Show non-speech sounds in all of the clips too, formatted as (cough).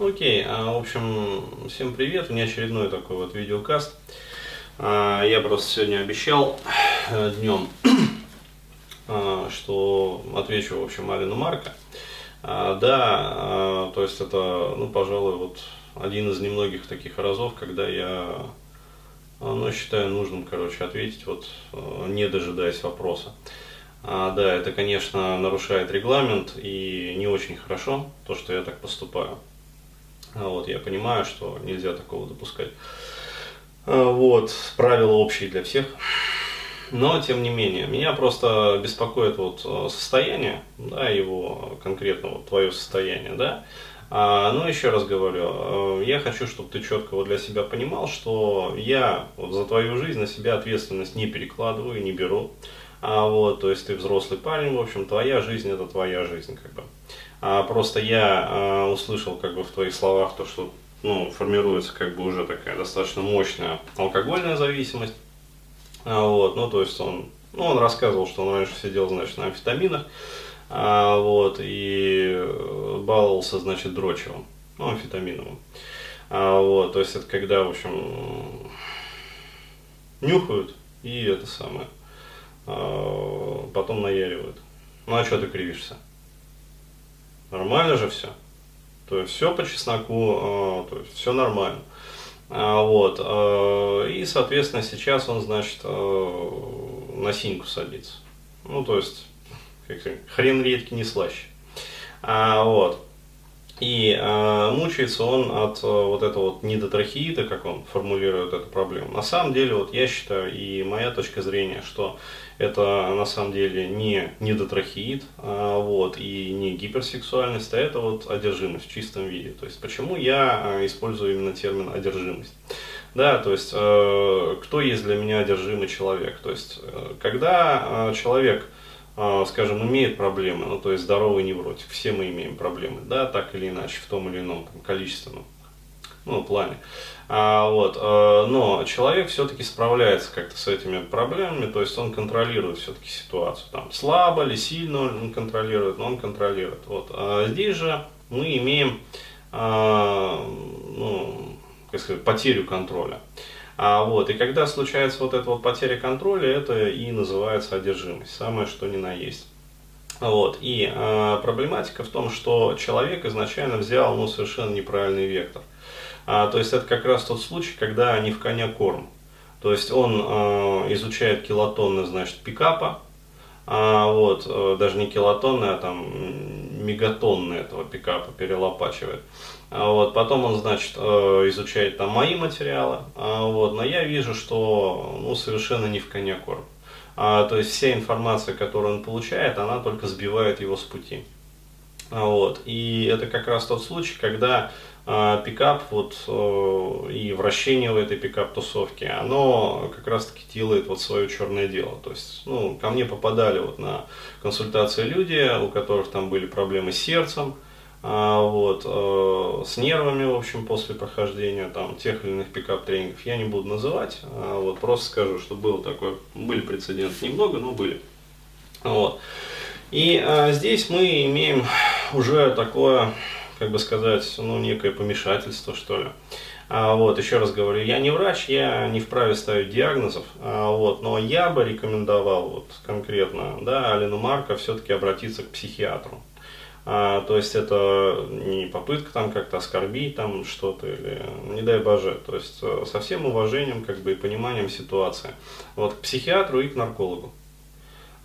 Окей, а, в общем, всем привет, у меня очередной такой вот видеокаст. А, я просто сегодня обещал э, днем, (clears throat) а, что отвечу, в общем, Алину Марка. А, да, а, то есть это, ну, пожалуй, вот один из немногих таких разов, когда я, ну, считаю нужным, короче, ответить, вот, э, не дожидаясь вопроса. А, да, это, конечно, нарушает регламент и не очень хорошо, то, что я так поступаю. А, вот, я понимаю, что нельзя такого допускать. А, вот, правила общие для всех. Но, тем не менее, меня просто беспокоит вот э, состояние, да, его конкретно вот твое состояние, да. А, ну, еще раз говорю, я хочу, чтобы ты четко вот для себя понимал, что я вот за твою жизнь на себя ответственность не перекладываю, не беру. А вот, то есть ты взрослый парень, в общем, твоя жизнь это твоя жизнь, как бы. А просто я а, услышал, как бы в твоих словах то, что ну, формируется как бы уже такая достаточно мощная алкогольная зависимость. А, вот, ну, то есть он, ну, он рассказывал, что он раньше сидел, значит, на амфетаминах, а, вот, и баловался, значит, дрочевым, ну, амфетаминовым. А, вот, то есть это когда, в общем, нюхают и это самое – потом наяривают. Ну а что ты кривишься? Нормально же все. То есть все по чесноку, а, то есть все нормально. А, вот. И, соответственно, сейчас он, значит, на синьку садится. Ну, то есть, хрен редкий не слаще. А, вот. И э, мучается он от э, вот этого вот недотрахеита, как он формулирует эту проблему. На самом деле, вот я считаю, и моя точка зрения, что это на самом деле не недотрахеид, а, вот, и не гиперсексуальность, а это вот одержимость в чистом виде. То есть, почему я э, использую именно термин одержимость? Да, то есть, э, кто есть для меня одержимый человек? То есть, э, когда э, человек скажем, имеет проблемы, ну, то есть здоровый невротик, все мы имеем проблемы, да, так или иначе, в том или ином там, количественном ну, плане. А, вот, а, но человек все-таки справляется как-то с этими проблемами, то есть он контролирует все-таки ситуацию. Там, слабо или сильно он контролирует, но он контролирует. Вот. А здесь же мы имеем а, ну, как сказать, потерю контроля. А, вот, и когда случается вот эта вот потеря контроля, это и называется одержимость, самое что ни на есть. Вот, и э, проблематика в том, что человек изначально взял ну, совершенно неправильный вектор. А, то есть это как раз тот случай, когда не в коня корм. То есть он э, изучает килотонны, значит, пикапа, а, вот, э, даже не килотонны, а там мегатонны этого пикапа перелопачивает. А вот, потом он, значит, э, изучает там мои материалы, а вот, но я вижу, что ну, совершенно не в коня корм. А, то есть вся информация, которую он получает, она только сбивает его с пути. А, вот, и это как раз тот случай, когда пикап вот, э, и вращение в этой пикап-тусовке, оно как раз-таки делает вот свое черное дело. То есть, ну, ко мне попадали вот на консультации люди, у которых там были проблемы с сердцем, а, вот, э, с нервами, в общем, после прохождения там тех или иных пикап-тренингов я не буду называть, а, вот, просто скажу, что было такое, были прецеденты, немного, но были. Вот. И а, здесь мы имеем уже такое, как бы сказать, ну, некое помешательство, что ли. А, вот, еще раз говорю, я не врач, я не вправе ставить диагнозов, а, вот, но я бы рекомендовал вот, конкретно да, Алину Марка все-таки обратиться к психиатру. А, то есть это не попытка там как-то оскорбить там что-то или не дай боже. То есть э, со всем уважением как бы и пониманием ситуации. Вот к психиатру и к наркологу.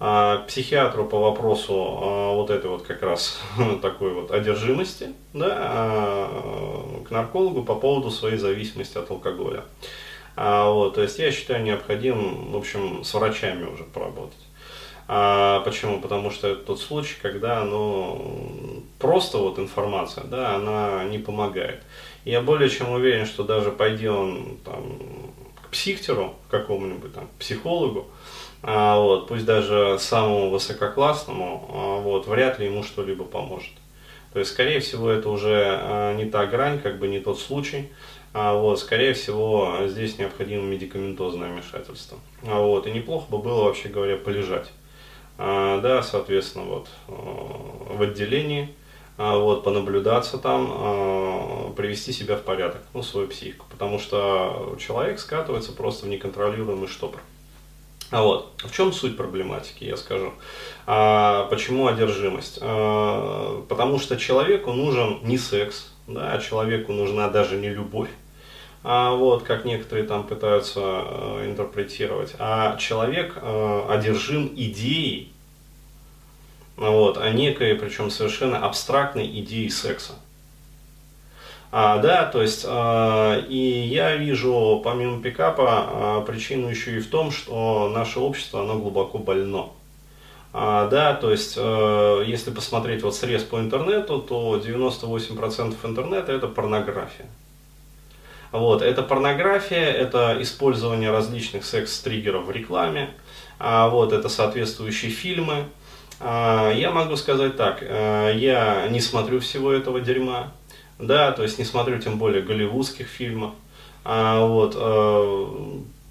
А, психиатру по вопросу а, вот этой вот как раз (laughs) такой вот одержимости, да, а, к наркологу по поводу своей зависимости от алкоголя. Вот, то есть я считаю необходимым, в общем, с врачами уже поработать. А, почему? Потому что это тот случай, когда ну, просто вот информация, да, она не помогает. Я более чем уверен, что даже пойди он там, к психтеру какому-нибудь, там, психологу, вот, пусть даже самому высококлассному, а, вот, вряд ли ему что-либо поможет. То есть, скорее всего, это уже а, не та грань, как бы не тот случай. А, вот, скорее всего, здесь необходимо медикаментозное вмешательство. А, вот, и неплохо бы было, вообще говоря, полежать. А, да, соответственно, вот, в отделении, а, вот, понаблюдаться там, а, привести себя в порядок, ну, свою психику, потому что человек скатывается просто в неконтролируемый штопор. А вот, в чем суть проблематики, я скажу. А, почему одержимость? А, потому что человеку нужен не секс, да, а человеку нужна даже не любовь, а, вот, как некоторые там пытаются а, интерпретировать, а человек а, одержим идеей, вот, а некой, причем совершенно абстрактной идеей секса. А, да, то есть, а, и я вижу, помимо пикапа, а, причину еще и в том, что наше общество, оно глубоко больно. А, да, то есть, а, если посмотреть вот срез по интернету, то 98% интернета это порнография. Вот, это порнография, это использование различных секс-триггеров в рекламе, а, вот, это соответствующие фильмы. А, я могу сказать так, а, я не смотрю всего этого дерьма, да, то есть не смотрю тем более голливудских фильмов, а, вот, э,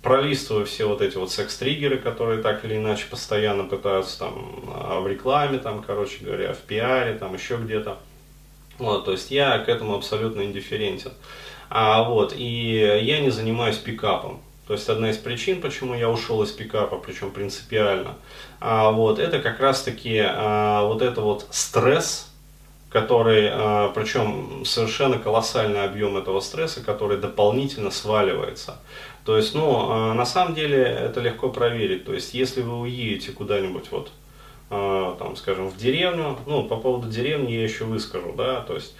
пролистываю все вот эти вот секс-триггеры, которые так или иначе постоянно пытаются там а, в рекламе, там, короче говоря, в пиаре, там еще где-то. Вот, то есть я к этому абсолютно индифферентен. А, вот, и я не занимаюсь пикапом. То есть одна из причин, почему я ушел из пикапа, причем принципиально, а, вот, это как раз-таки а, вот это вот стресс, который, а, причем совершенно колоссальный объем этого стресса, который дополнительно сваливается. То есть, ну, а, на самом деле это легко проверить. То есть, если вы уедете куда-нибудь вот, а, там, скажем, в деревню, ну, по поводу деревни я еще выскажу, да, то есть,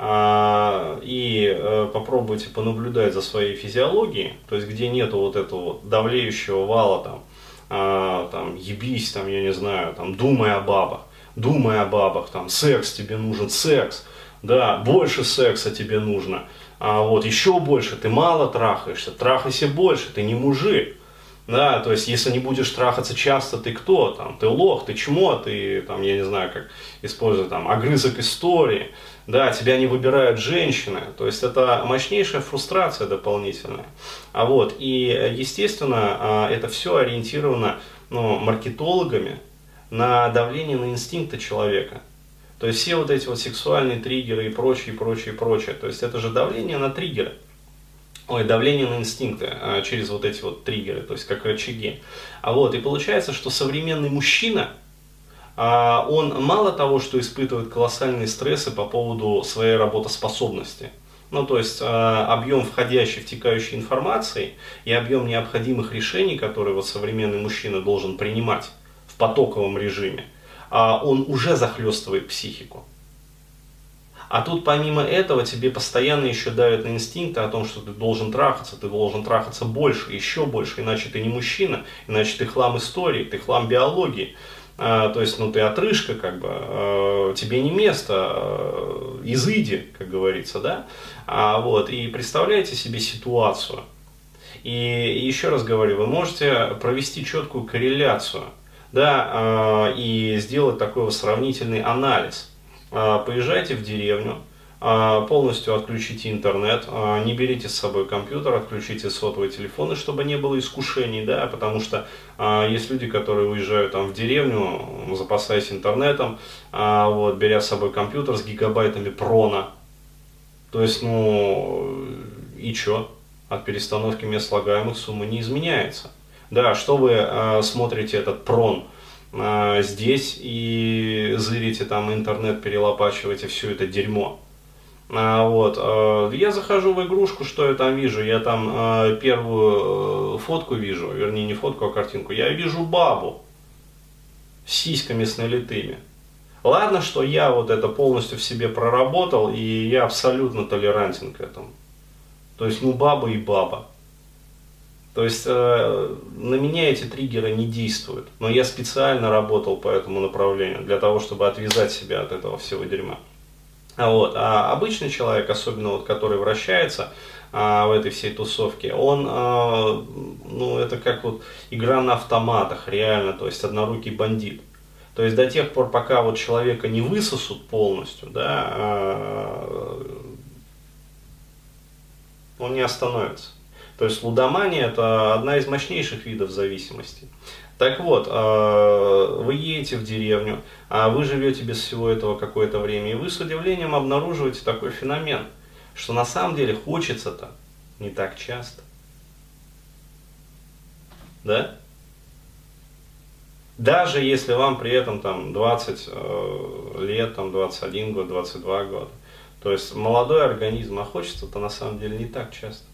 и попробуйте понаблюдать за своей физиологией, то есть, где нету вот этого вот давлеющего вала, там, там, ебись, там, я не знаю, там, думай о бабах, думай о бабах, там, секс тебе нужен, секс, да, больше секса тебе нужно, а вот еще больше, ты мало трахаешься, трахайся больше, ты не мужик, да, то есть, если не будешь трахаться часто, ты кто? Там, ты лох, ты чмо, ты, там, я не знаю, как использовать, там, огрызок истории, да, тебя не выбирают женщины, то есть, это мощнейшая фрустрация дополнительная. А вот, и, естественно, а, это все ориентировано, ну, маркетологами, на давление на инстинкты человека. То есть все вот эти вот сексуальные триггеры и прочее, прочее, прочее. То есть это же давление на триггеры. Ой, давление на инстинкты а, через вот эти вот триггеры, то есть как рычаги. А вот, и получается, что современный мужчина, а, он мало того, что испытывает колоссальные стрессы по поводу своей работоспособности, ну, то есть э, объем входящей, втекающей информации и объем необходимых решений, которые вот современный мужчина должен принимать, потоковом режиме, а он уже захлестывает психику. А тут помимо этого тебе постоянно еще давят на инстинкты о том, что ты должен трахаться, ты должен трахаться больше, еще больше, иначе ты не мужчина, иначе ты хлам истории, ты хлам биологии. А, то есть, ну ты отрыжка, как бы, а, тебе не место, а, изыди, как говорится, да. А, вот, и представляете себе ситуацию. И еще раз говорю, вы можете провести четкую корреляцию – да, и сделать такой вот сравнительный анализ. Поезжайте в деревню, полностью отключите интернет, не берите с собой компьютер, отключите сотовые телефоны, чтобы не было искушений, да, потому что есть люди, которые уезжают там в деревню, запасаясь интернетом, вот, беря с собой компьютер с гигабайтами прона, то есть, ну, и чё? От перестановки мест слагаемых сумма не изменяется. Да, что вы э, смотрите этот прон э, здесь и зырите там интернет, перелопачиваете все это дерьмо. А, вот, э, я захожу в игрушку, что я там вижу? Я там э, первую э, фотку вижу, вернее не фотку, а картинку. Я вижу бабу с сиськами с налитыми. Ладно, что я вот это полностью в себе проработал, и я абсолютно толерантен к этому. То есть, ну, баба и баба. То есть э, на меня эти триггеры не действуют. Но я специально работал по этому направлению, для того, чтобы отвязать себя от этого всего дерьма. А, вот. а обычный человек, особенно вот, который вращается а, в этой всей тусовке, он, а, ну, это как вот игра на автоматах, реально, то есть однорукий бандит. То есть до тех пор, пока вот человека не высосут полностью, да, а, он не остановится. То есть лудомания это одна из мощнейших видов зависимости. Так вот, э, вы едете в деревню, а вы живете без всего этого какое-то время, и вы с удивлением обнаруживаете такой феномен, что на самом деле хочется-то не так часто. Да? Даже если вам при этом там 20 э, лет, там 21 год, 22 года. То есть молодой организм, а хочется-то на самом деле не так часто.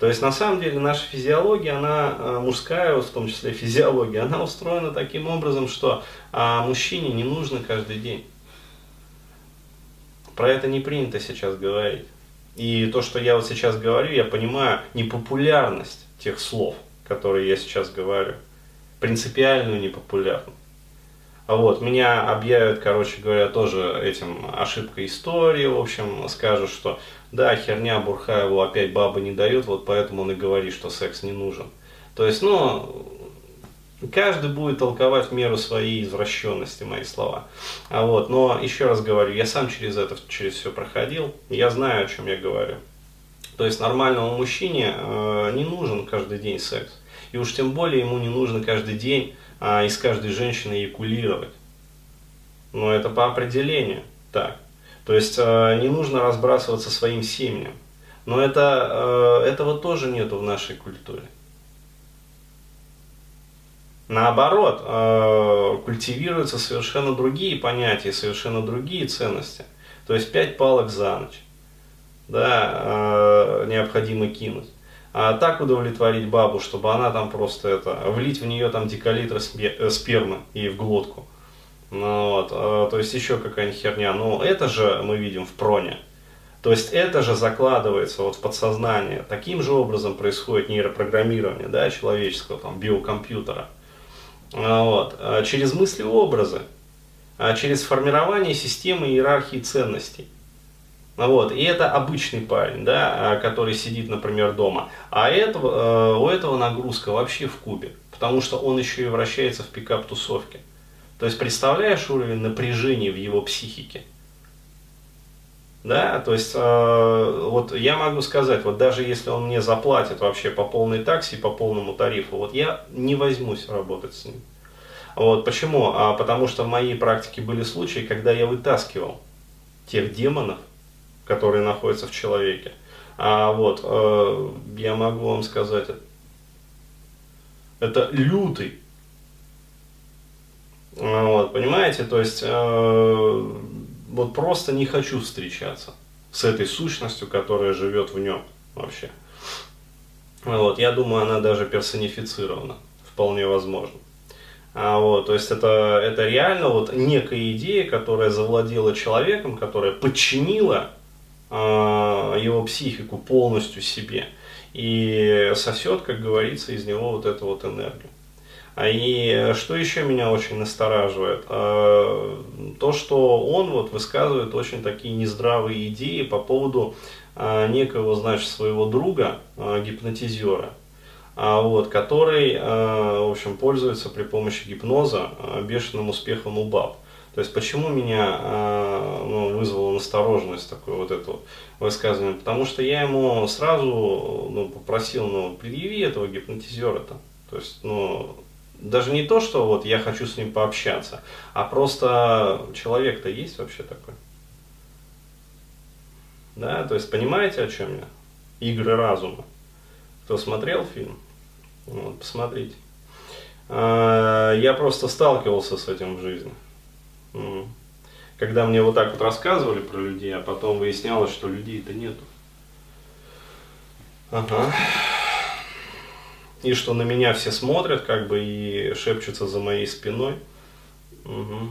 То есть на самом деле наша физиология, она э, мужская, в том числе физиология, она устроена таким образом, что а, мужчине не нужно каждый день. Про это не принято сейчас говорить. И то, что я вот сейчас говорю, я понимаю непопулярность тех слов, которые я сейчас говорю. Принципиальную непопулярность. А вот, меня объявят, короче говоря, тоже этим ошибкой истории, в общем, скажут, что да, херня Бурхаеву опять баба не дает, вот поэтому он и говорит, что секс не нужен. То есть, ну, каждый будет толковать в меру своей извращенности мои слова. А вот, но еще раз говорю, я сам через это, через все проходил, я знаю, о чем я говорю. То есть нормальному мужчине э, не нужен каждый день секс. И уж тем более ему не нужно каждый день э, из каждой женщины эякулировать. Но это по определению так. То есть э, не нужно разбрасываться своим семенем. Но это, э, этого тоже нету в нашей культуре. Наоборот, э, культивируются совершенно другие понятия, совершенно другие ценности. То есть пять палок за ночь да, необходимо кинуть. А так удовлетворить бабу, чтобы она там просто это, влить в нее там декалитр спермы и в глотку. Ну, вот, а, то есть еще какая-нибудь херня. Но это же мы видим в проне. То есть это же закладывается вот в подсознание. Таким же образом происходит нейропрограммирование да, человеческого там, биокомпьютера. А, вот, а, через мысли образы, через формирование системы иерархии ценностей. Вот, и это обычный парень, да, который сидит, например, дома. А этого, у этого нагрузка вообще в кубе, потому что он еще и вращается в пикап-тусовке. То есть представляешь уровень напряжения в его психике? Да, то есть э, вот я могу сказать, вот даже если он мне заплатит вообще по полной такси, по полному тарифу, вот я не возьмусь работать с ним. Вот почему? А потому что в моей практике были случаи, когда я вытаскивал тех демонов, которые находятся в человеке. А вот э, я могу вам сказать, это лютый вот, понимаете, то есть э, вот просто не хочу встречаться с этой сущностью, которая живет в нем вообще. Вот, я думаю, она даже персонифицирована, вполне возможно. А вот, то есть это, это реально вот некая идея, которая завладела человеком, которая подчинила э, его психику полностью себе и сосет, как говорится, из него вот эту вот энергию. А и что еще меня очень настораживает? А, то, что он вот высказывает очень такие нездравые идеи по поводу а, некого, значит, своего друга, гипнотизера, вот, который, в общем, пользуется при помощи гипноза бешеным успехом у баб. То есть почему меня ну, вызвало настороженность такое вот это высказывание? Потому что я ему сразу ну, попросил, ну, предъяви этого гипнотизера-то. То есть, ну, даже не то, что вот я хочу с ним пообщаться, а просто человек-то есть вообще такой. Да, то есть понимаете, о чем я? Игры разума. Кто смотрел фильм? Вот, посмотрите. А, я просто сталкивался с этим в жизни. Когда мне вот так вот рассказывали про людей, а потом выяснялось, что людей-то нету. Ага и что на меня все смотрят, как бы, и шепчутся за моей спиной. Угу.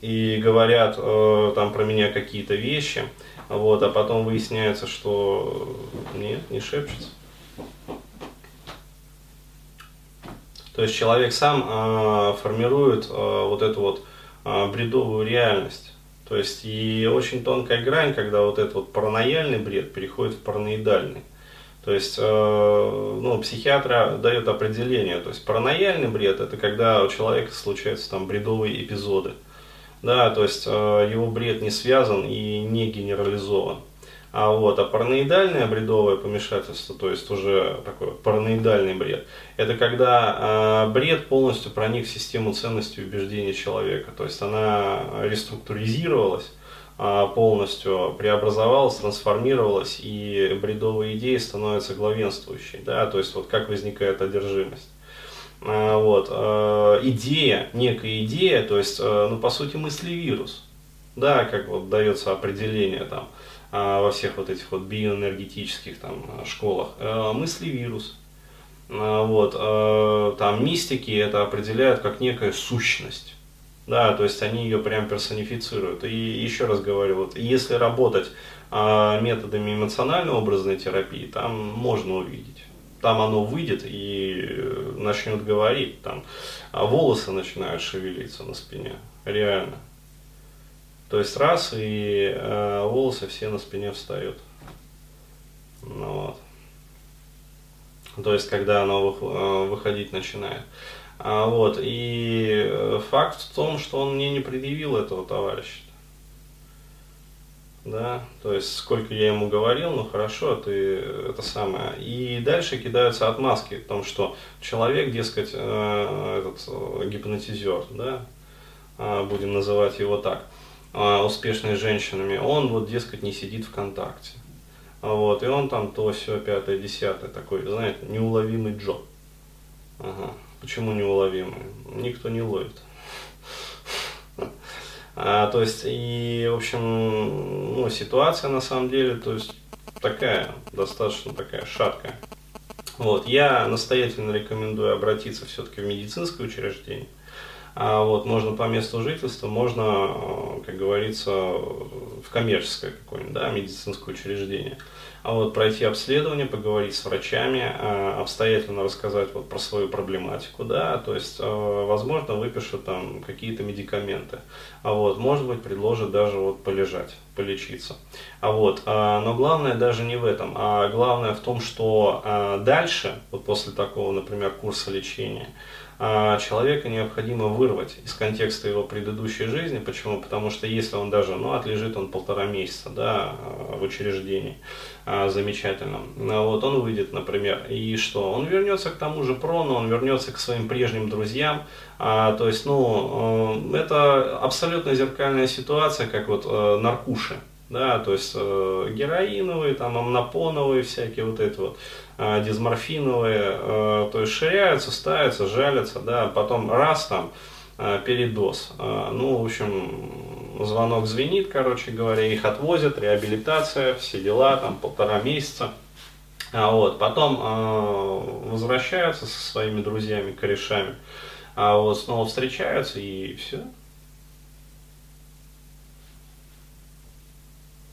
И говорят э, там про меня какие-то вещи, вот, а потом выясняется, что нет, не шепчется. То есть человек сам э, формирует э, вот эту вот э, бредовую реальность. То есть и очень тонкая грань, когда вот этот вот паранояльный бред переходит в параноидальный. То есть, э, ну, психиатр дает определение. То есть, паранояльный бред – это когда у человека случаются там бредовые эпизоды. Да, то есть, э, его бред не связан и не генерализован. А вот, а параноидальное бредовое помешательство, то есть уже такой параноидальный бред, это когда э, бред полностью проник в систему ценностей и убеждений человека. То есть она реструктуризировалась, полностью преобразовалась, трансформировалась, и бредовые идеи становятся главенствующей, да, то есть вот как возникает одержимость. А, вот, а, идея, некая идея, то есть, ну, по сути, мысли-вирус, да, как вот дается определение там во всех вот этих вот биоэнергетических там школах, мысли-вирус, вот, там мистики это определяют как некая сущность, да, то есть они ее прям персонифицируют. И еще раз говорю, вот если работать а, методами эмоционально-образной терапии, там можно увидеть. Там оно выйдет и э, начнет говорить, там а волосы начинают шевелиться на спине, реально. То есть раз и э, волосы все на спине встают. Ну, вот. То есть когда оно э, выходить начинает. А, вот, и э, факт в том, что он мне не предъявил этого товарища. Да, то есть сколько я ему говорил, ну хорошо, ты это самое. И дальше кидаются отмазки в том, что человек, дескать, э, этот э, гипнотизер, да, э, будем называть его так, э, женщинами, он вот, дескать, не сидит ВКонтакте. Вот, и он там то все пятое, десятое, такой, знаете, неуловимый Джо. Ага. Почему неуловимые? Никто не ловит. А, то есть, и, в общем, ну, ситуация на самом деле, то есть, такая, достаточно такая шаткая. Вот, я настоятельно рекомендую обратиться все-таки в медицинское учреждение. А вот, можно по месту жительства, можно, как говорится, в коммерческое какое-нибудь, да, медицинское учреждение. А вот пройти обследование, поговорить с врачами, а, обстоятельно рассказать вот про свою проблематику, да, то есть, а, возможно, выпишут там какие-то медикаменты, а вот, может быть, предложат даже вот полежать, полечиться, а вот, но главное даже не в этом, а главное в том, что дальше, вот после такого, например, курса лечения, человека необходимо вырвать из контекста его предыдущей жизни. Почему? Потому что если он даже, ну, отлежит он полтора месяца, да, в учреждении, а, замечательном, вот он выйдет, например, и что? Он вернется к тому же прону, он вернется к своим прежним друзьям, а, то есть, ну, э, это абсолютно зеркальная ситуация, как вот э, наркуши, да, то есть э, героиновые, там, амнопоновые всякие вот эти вот, э, дисморфиновые, э, то есть ширяются, ставятся, жалятся, да, потом раз там, э, передоз, э, ну, в общем, звонок звенит, короче говоря, их отвозят, реабилитация, все дела, там, полтора месяца, а вот, потом э, возвращаются со своими друзьями, корешами, а вот снова встречаются и все,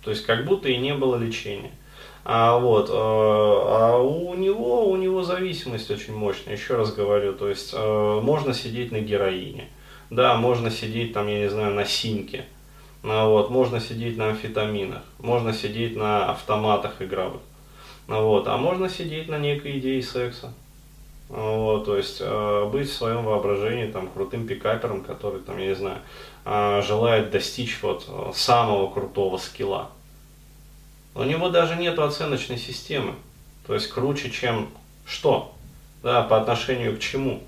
То есть как будто и не было лечения. А, вот, э, а у него, у него зависимость очень мощная, еще раз говорю, то есть э, можно сидеть на героине, да, можно сидеть там, я не знаю, на синьке, а, вот, можно сидеть на амфетаминах, можно сидеть на автоматах игровых, а, вот, а можно сидеть на некой идее секса. Вот, то есть э, быть в своем воображении там крутым пикапером, который там, я не знаю, э, желает достичь вот э, самого крутого скилла. У него даже нет оценочной системы. То есть круче, чем что? Да, по отношению к чему?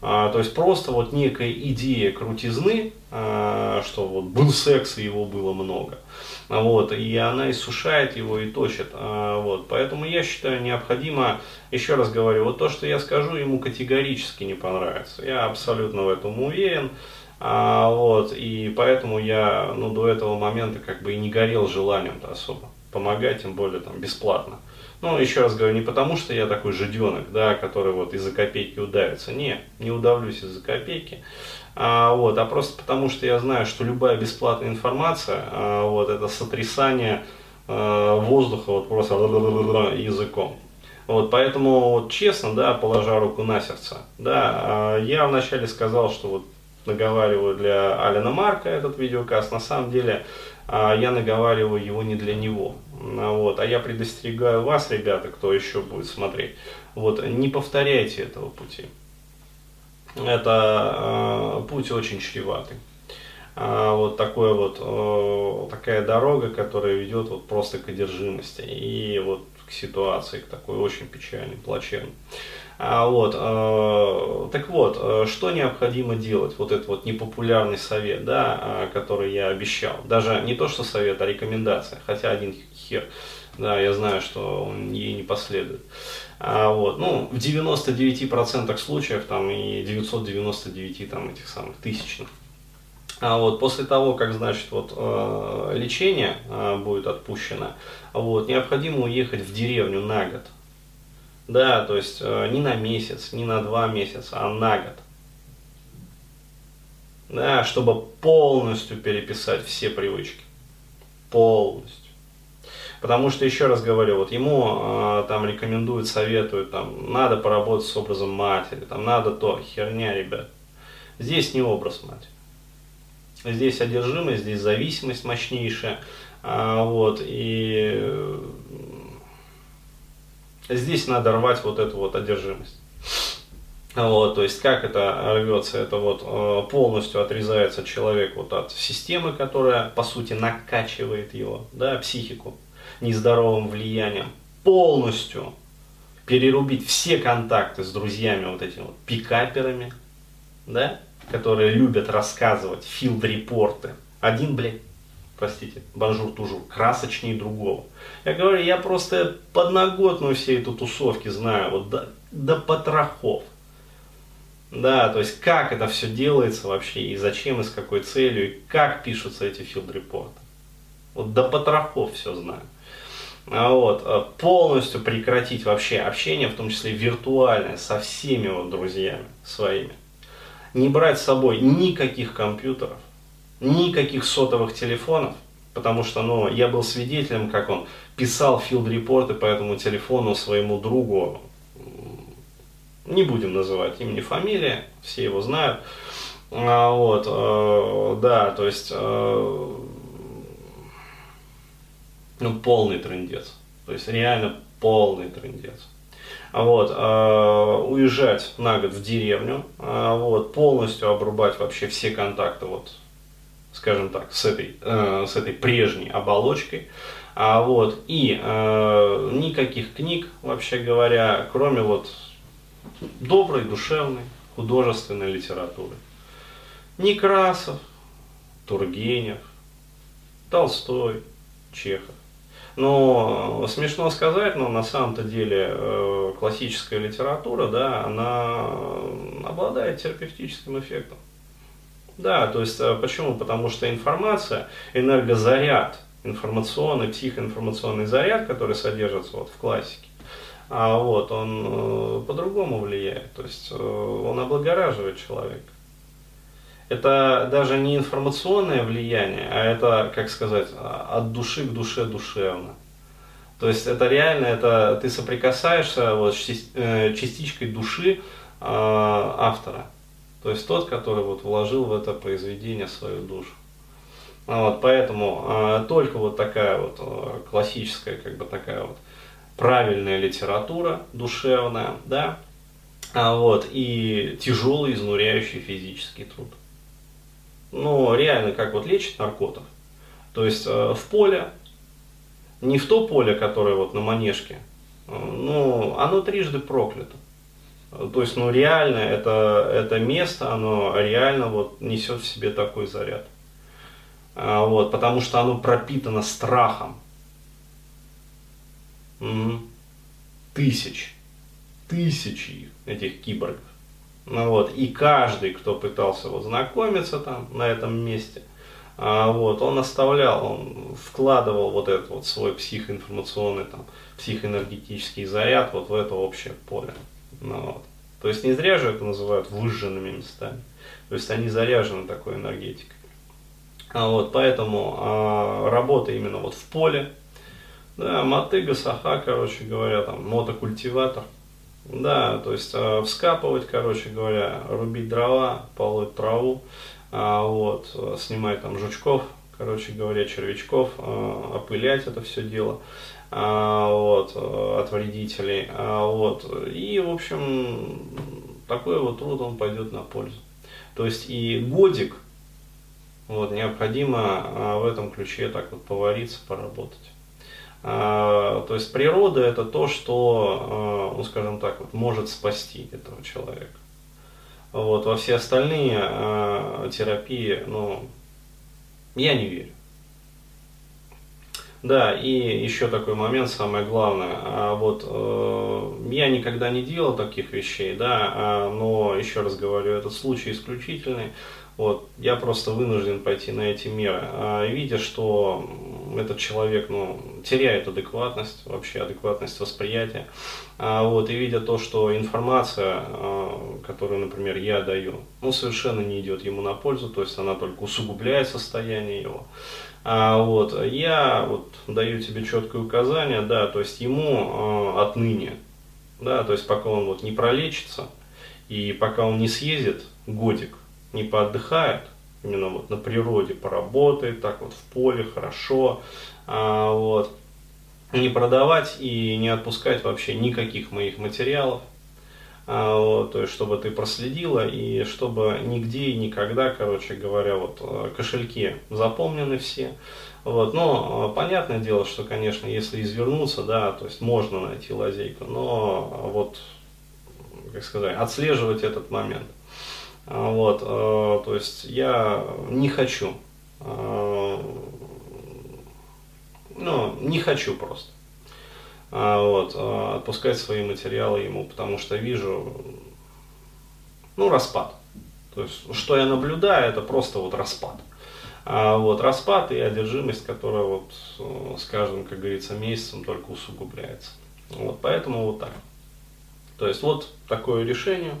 А, то есть просто вот некая идея крутизны, а, что вот был секс и его было много. Вот, и она иссушает его и точит. А, вот, поэтому я считаю необходимо, еще раз говорю, вот то, что я скажу, ему категорически не понравится. Я абсолютно в этом уверен. А, вот, и поэтому я ну, до этого момента как бы и не горел желанием-то особо помогать, тем более там бесплатно. Ну, еще раз говорю, не потому, что я такой жиденок, да, который вот из-за копейки удавится. Не, не удавлюсь из-за копейки. А, вот, а просто потому, что я знаю, что любая бесплатная информация, а, вот, это сотрясание а, воздуха вот просто (laughs) языком. Вот, поэтому, вот, честно, да, положа руку на сердце, да, а, я вначале сказал, что вот наговариваю для Алина Марка этот видеокаст, на самом деле а, я наговариваю его не для него. А, вот, а я предостерегаю вас, ребята, кто еще будет смотреть, вот, не повторяйте этого пути. Это э, путь очень чреватый. а, вот такой вот, э, такая дорога, которая ведет вот просто к одержимости и вот к ситуации, к такой очень печальной, плачевной. А, вот, э, так вот, э, что необходимо делать? Вот этот вот непопулярный совет, да, э, который я обещал. Даже не то, что совет, а рекомендация. Хотя один хер. Да, я знаю, что он ей не последует. А, вот, ну, в 99% случаев, там, и 999 там, этих самых тысячных. А вот после того, как, значит, вот э, лечение э, будет отпущено, вот, необходимо уехать в деревню на год. Да, то есть э, не на месяц, не на два месяца, а на год. Да, чтобы полностью переписать все привычки. Полностью. Потому что, еще раз говорю, вот ему э, там рекомендуют, советуют, там, надо поработать с образом матери, там, надо то, херня, ребят. Здесь не образ матери. Здесь одержимость, здесь зависимость мощнейшая. А, вот, и здесь надо рвать вот эту вот одержимость. Вот, то есть как это рвется, это вот э, полностью отрезается человек вот от системы, которая по сути накачивает его, да, психику нездоровым влиянием, полностью перерубить все контакты с друзьями вот этими вот пикаперами, да, которые любят рассказывать филд-репорты. Один, блядь, простите, bonjour toujours, красочнее другого. Я говорю, я просто подноготную всей эту тусовки знаю, вот до, до потрохов. Да, то есть как это все делается вообще, и зачем, и с какой целью, и как пишутся эти field report ы. Вот до потрохов все знаю. А вот, а полностью прекратить вообще общение, в том числе виртуальное, со всеми вот друзьями своими. Не брать с собой никаких компьютеров, никаких сотовых телефонов, потому что ну, я был свидетелем, как он писал филд-репорты по этому телефону своему другу, не будем называть имени, фамилии, все его знают. А, вот, э, да, то есть, э, ну, полный трендец. То есть, реально полный трендец. А вот, э, уезжать на год в деревню, э, вот, полностью обрубать вообще все контакты вот скажем так, с этой, э, с этой прежней оболочкой. А, вот, и э, никаких книг, вообще говоря, кроме вот доброй, душевной, художественной литературы. Некрасов, Тургенев, Толстой, Чехов. Но смешно сказать, но на самом-то деле э, классическая литература, да, она обладает терапевтическим эффектом. Да, то есть э, почему? Потому что информация, энергозаряд, информационный, психоинформационный заряд, который содержится вот в классике, а вот он э, по-другому влияет, то есть э, он облагораживает человека. Это даже не информационное влияние, а это, как сказать, от души к душе душевно. То есть это реально, это ты соприкасаешься вот, с частичкой души автора. То есть тот, который вот вложил в это произведение свою душу. Вот, поэтому а, только вот такая вот классическая, как бы такая вот правильная литература душевная, да, а вот, и тяжелый, изнуряющий физический труд. Ну, реально, как вот лечит наркотов. То есть а, в поле, не в то поле, которое вот на манежке, а, ну, оно трижды проклято. То есть, ну реально, это, это место, оно реально вот несет в себе такой заряд. А, вот, потому что оно пропитано страхом. Угу. Тысяч, тысячи этих киборгов. Ну, вот, и каждый, кто пытался вот знакомиться там на этом месте, а, вот, он оставлял, он вкладывал вот этот вот свой психоинформационный, там, психоэнергетический заряд вот в это общее поле. Ну, вот. То есть не зря же это называют выжженными местами. То есть они заряжены такой энергетикой. А вот, поэтому а, работа именно вот в поле. Да, мотыга, саха, короче говоря, там, мотокультиватор. Да, то есть а, вскапывать, короче говоря, рубить дрова, полоть траву, а, вот, снимать там жучков, короче говоря, червячков, а, опылять это все дело. А, вот, от вредителей. А, вот, и, в общем, такой вот труд он пойдет на пользу. То есть и годик, Вот, необходимо в этом ключе так вот повариться, поработать. А, то есть природа это то, что, а, ну скажем так, вот, может спасти этого человека. Вот, во все остальные а, терапии, ну, я не верю. Да, и еще такой момент, самое главное, а вот э, я никогда не делал таких вещей, да, а, но еще раз говорю, этот случай исключительный, вот, я просто вынужден пойти на эти меры, а, видя, что этот человек, ну, теряет адекватность, вообще адекватность восприятия, а, вот, и видя то, что информация, а, которую, например, я даю, ну, совершенно не идет ему на пользу, то есть она только усугубляет состояние его, а, вот, я вот даю тебе четкое указание, да, то есть ему а, отныне, да, то есть пока он вот не пролечится и пока он не съездит годик, не поотдыхает, именно вот на природе поработает, так вот в поле хорошо, а, вот, не продавать и не отпускать вообще никаких моих материалов, а, вот, то есть чтобы ты проследила и чтобы нигде и никогда, короче говоря, вот э, кошельки запомнены все. Вот, но э, понятное дело, что, конечно, если извернуться, да, то есть можно найти лазейку, но вот, как сказать, отслеживать этот момент. А, вот, э, то есть я не хочу, ну, не хочу просто. А, вот, а, отпускать свои материалы ему, потому что вижу, ну, распад. То есть, что я наблюдаю, это просто вот распад. А вот распад и одержимость, которая вот э, с каждым, как говорится, месяцем только усугубляется. Вот, поэтому вот так. То есть, вот такое решение.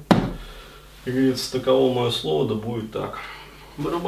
Как говорится, таково мое слово, да будет так. Барабан.